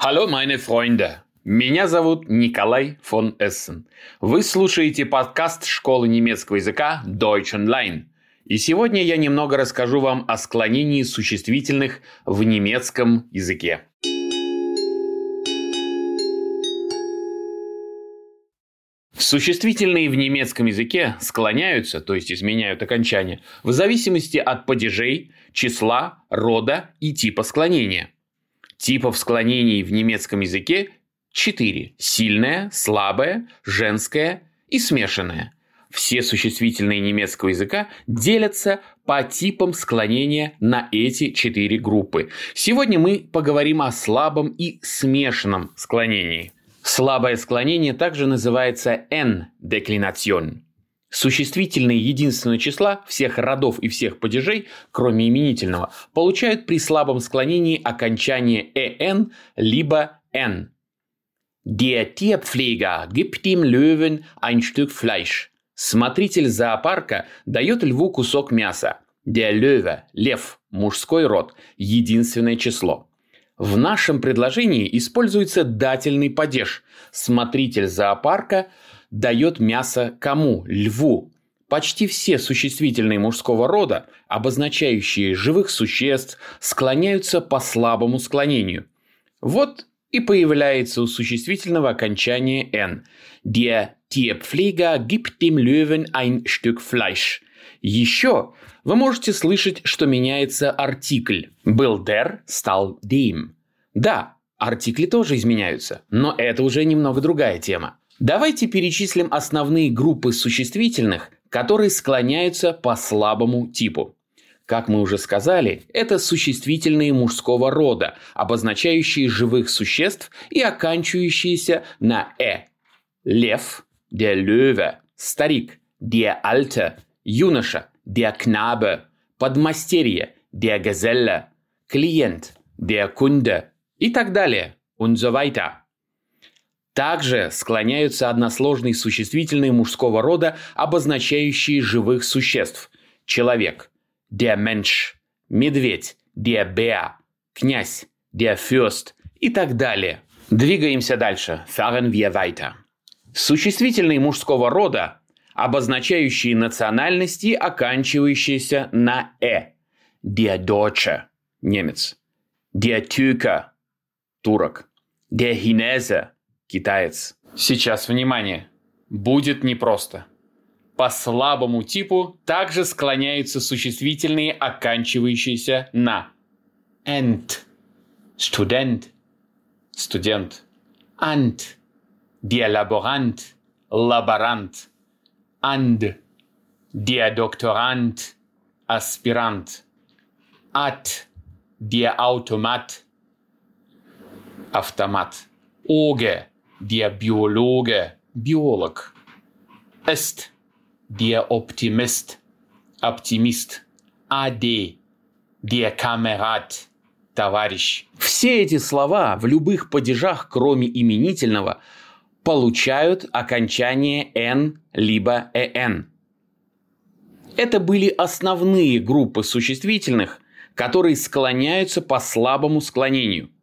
Hallo, meine Freunde! Меня зовут Николай фон Эссен. Вы слушаете подкаст школы немецкого языка Deutsch Online. И сегодня я немного расскажу вам о склонении существительных в немецком языке. Существительные в немецком языке склоняются, то есть изменяют окончание, в зависимости от падежей, числа, рода и типа склонения – Типов склонений в немецком языке четыре: Сильное, слабое, женское и смешанное. Все существительные немецкого языка делятся по типам склонения на эти четыре группы. Сегодня мы поговорим о слабом и смешанном склонении. Слабое склонение также называется N-деклинацион. Существительные единственного числа всех родов и всех падежей, кроме именительного, получают при слабом склонении окончание «эн» либо «н». Der Tierpfleger gibt dem Löwen ein Stück Fleisch. Смотритель зоопарка дает льву кусок мяса. Der Löwe – лев, мужской род, единственное число. В нашем предложении используется дательный падеж. Смотритель зоопарка – дает мясо кому? Льву. Почти все существительные мужского рода, обозначающие живых существ, склоняются по слабому склонению. Вот и появляется у существительного окончание «n». Der Tierpfleger gibt dem Löwen ein Stück Fleisch. Еще вы можете слышать, что меняется артикль. Был der, стал dem. Да, артикли тоже изменяются, но это уже немного другая тема. Давайте перечислим основные группы существительных, которые склоняются по слабому типу. Как мы уже сказали, это существительные мужского рода, обозначающие живых существ и оканчивающиеся на «э». Лев, der Löwe, старик, der Alte, юноша, der Knabe, подмастерье, der Geselle, клиент, der Kunde и так далее, und so weiter. Также склоняются односложные существительные мужского рода, обозначающие живых существ. Человек – der Mensch, медведь – der Bär, князь – der Fürst и так далее. Двигаемся дальше. Fahren wir weiter. Существительные мужского рода, обозначающие национальности, оканчивающиеся на «э». Der Deutsche – немец. Der Türke – турок. Der Chinese – Китаец. Сейчас, внимание. Будет непросто. По слабому типу также склоняются существительные, оканчивающиеся на. «ent», «студент», «студент», «ant», «der Laborant», «лаборант», «and», «der Doktorand», «аспирант», «at», «der Automat», «автомат», «оге», der Biologe, Biolog. Ist der Optimist, Optimist. AD, der Kamerad, товарищ. Все эти слова в любых падежах, кроме именительного, получают окончание «н» либо «эн». Это были основные группы существительных, которые склоняются по слабому склонению –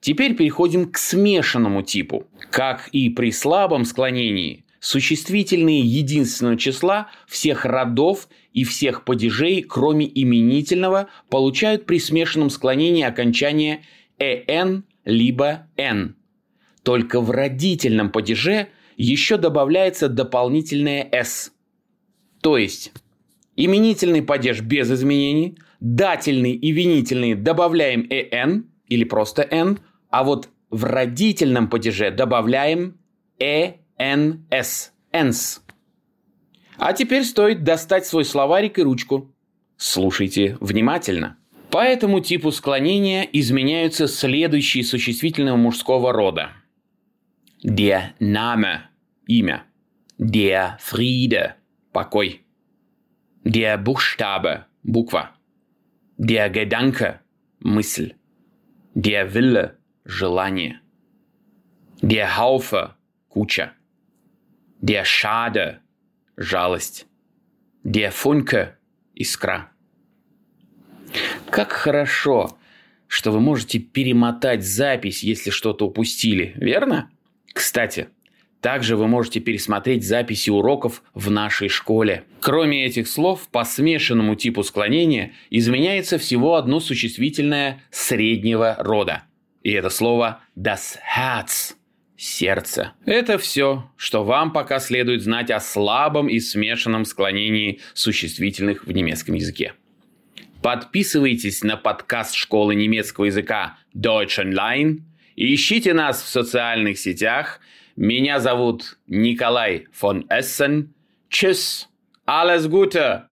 Теперь переходим к смешанному типу. Как и при слабом склонении, существительные единственного числа всех родов и всех падежей, кроме именительного, получают при смешанном склонении окончание «эн» либо «н». Только в родительном падеже еще добавляется дополнительное «с». То есть именительный падеж без изменений, дательный и винительный добавляем «эн» или просто «н», а вот в родительном падеже добавляем «энс». «энс». А теперь стоит достать свой словарик и ручку. Слушайте внимательно. По этому типу склонения изменяются следующие существительные мужского рода. Der Name – имя. Der Friede – покой. Der Buchstabe – буква. Der Gedanke – мысль. Der Wille – желание. Der Haufe – куча. Der Schade – жалость. Der Funke – искра. Как хорошо, что вы можете перемотать запись, если что-то упустили, верно? Кстати, также вы можете пересмотреть записи уроков в нашей школе. Кроме этих слов, по смешанному типу склонения изменяется всего одно существительное среднего рода. И это слово das Herz – сердце. Это все, что вам пока следует знать о слабом и смешанном склонении существительных в немецком языке. Подписывайтесь на подкаст школы немецкого языка Deutsch Online и ищите нас в социальных сетях – меня зовут Николай фон Эссен. Tschüss. Alles Gute.